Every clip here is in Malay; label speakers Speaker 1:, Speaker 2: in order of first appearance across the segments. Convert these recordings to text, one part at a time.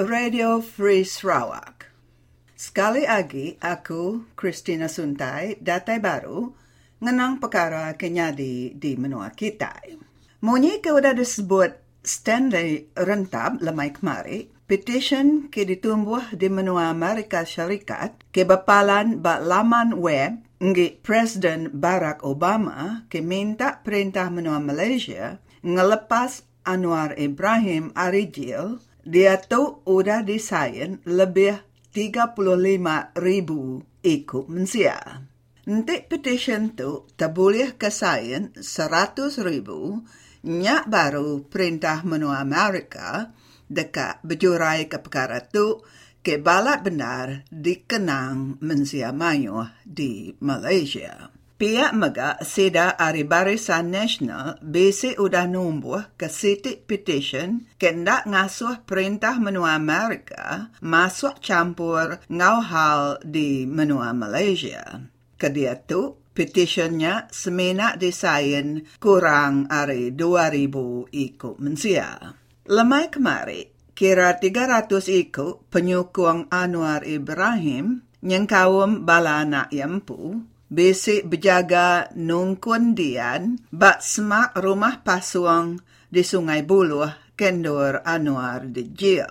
Speaker 1: Radio Free Sarawak. Sekali lagi aku, Christina Suntai, datai baru, ngenang perkara kenyadi di menua kita. Munyi ke udah disebut Stanley Rentab lemai kemari, petition ke ditumbuh di menua Amerika Syarikat ke bapalan ba laman web ngi Presiden Barack Obama ke minta perintah menua Malaysia ngelepas Anwar Ibrahim Arijil, dia tu udah disain lebih 35 ribu ikut mensia. Nanti petition tu tak boleh kesain 100 ribu nyak baru perintah menua Amerika dekat berjurai ke perkara tu ke balat benar dikenang mensia mayu di Malaysia. Pihak mega sida ari barisan nasional besi udah numbuh ke sitik petition kendak ngasuh perintah menua Amerika masuk campur ngau hal di menua Malaysia. Kedia tu, petitionnya semena disain kurang ari 2000 ikut mensia. Lemai kemari, kira 300 ikut penyukung Anwar Ibrahim yang kaum bala anak yampu basic berjaga nungkun dian bat semak rumah pasuang di Sungai Buluh, Kendor Anwar di Jil.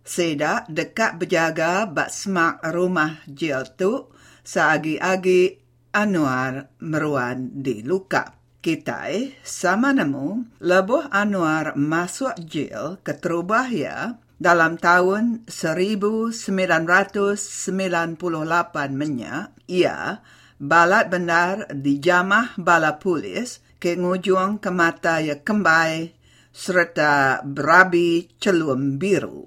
Speaker 1: Seda dekat berjaga bat semak rumah Jil tu seagi-agi Anwar meruan di luka. Kita sama nemu lebuh Anwar masuk Jil ke Terubahya dalam tahun 1998 menyak, ia balat benar dijamah bala polis ke ngujung ke mata ya kembai serta berabi celum biru.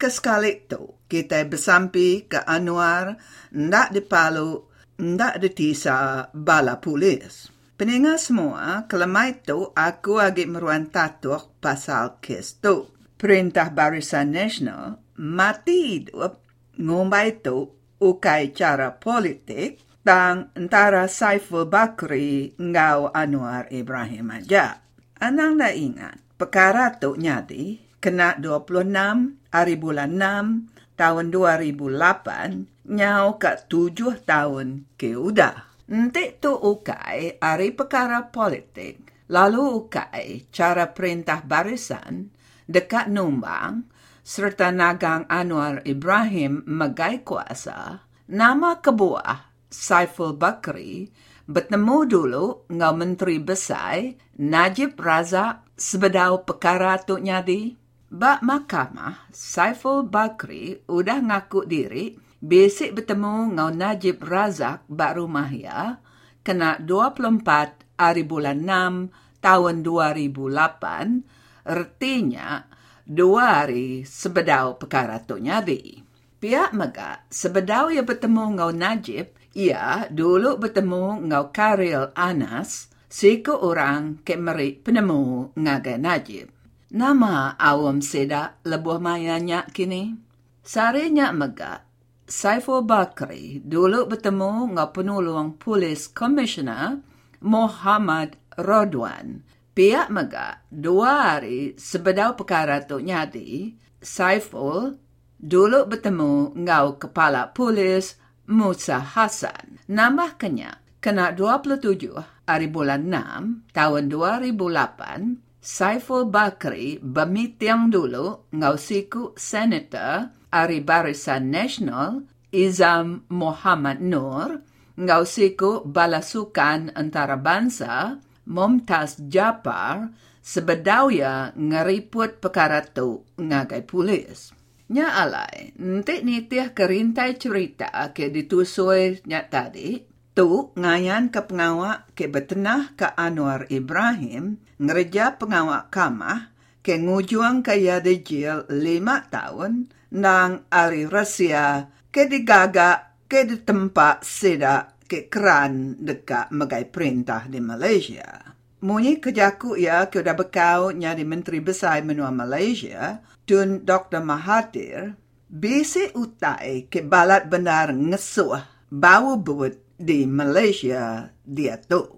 Speaker 1: Kesekali itu, kita bersampi ke Anwar, ndak dipalu, ndak ditisa bala polis. Peningat semua, kelemah itu aku agak meruan tatuk pasal kes tu. Perintah Barisan Nasional mati hidup ngumbai itu ukai cara politik tang antara Saiful Bakri ngau Anwar Ibrahim aja. Anang na ingat, perkara tu nyadi kena 26 hari bulan 6 tahun 2008 nyau ke 7 tahun ke udah. Nanti tu ukai hari perkara politik, lalu ukai cara perintah barisan dekat numbang serta nagang Anwar Ibrahim megai kuasa, nama kebuah Saiful Bakri bertemu dulu dengan Menteri Besar Najib Razak sebedau perkara tu nyadi. Bak mahkamah, Saiful Bakri udah ngaku diri besik bertemu dengan Najib Razak bak rumah ya kena 24 hari bulan 6 tahun 2008 artinya dua hari sebedau perkara tu nyadi. Pihak Mega sebedau ia bertemu dengan Najib ia dulu bertemu ngau Karil Anas, siku orang ke meri penemu ngagai Najib. Nama awam seda lebuh mayanya kini. Sarinya mega, Saiful Bakri dulu bertemu ngau penolong polis komisioner Muhammad Rodwan. Pihak mega dua hari sebedau perkara tu nyadi, Saiful dulu bertemu ngau kepala polis Musa Hassan. Nambahkannya, kena 27 hari bulan 6 tahun 2008, Saiful Bakri bermitiang dulu ngausiku Senator Ari Barisan Nasional Izam Muhammad Nur ngausiku Balasukan Antarabangsa Mumtaz Japar sebedauya ngeriput perkara tu ngagai polis. Nya alai, nanti nitih kerintai cerita ke ditusui nya tadi, tu ngayan ke pengawak ke betenah ke Anwar Ibrahim, ngereja pengawak kamah, ke ngujuang ke jil lima tahun, nang ari Rusia ke digaga ke di tempat sida ke keran dekat megai perintah di Malaysia. Munyi kejaku ya ke udah bekau nyari Menteri Besar menua Malaysia, Tun Dr. Mahathir, bisi utai ke balat benar ngesuh bau buat di Malaysia dia tu.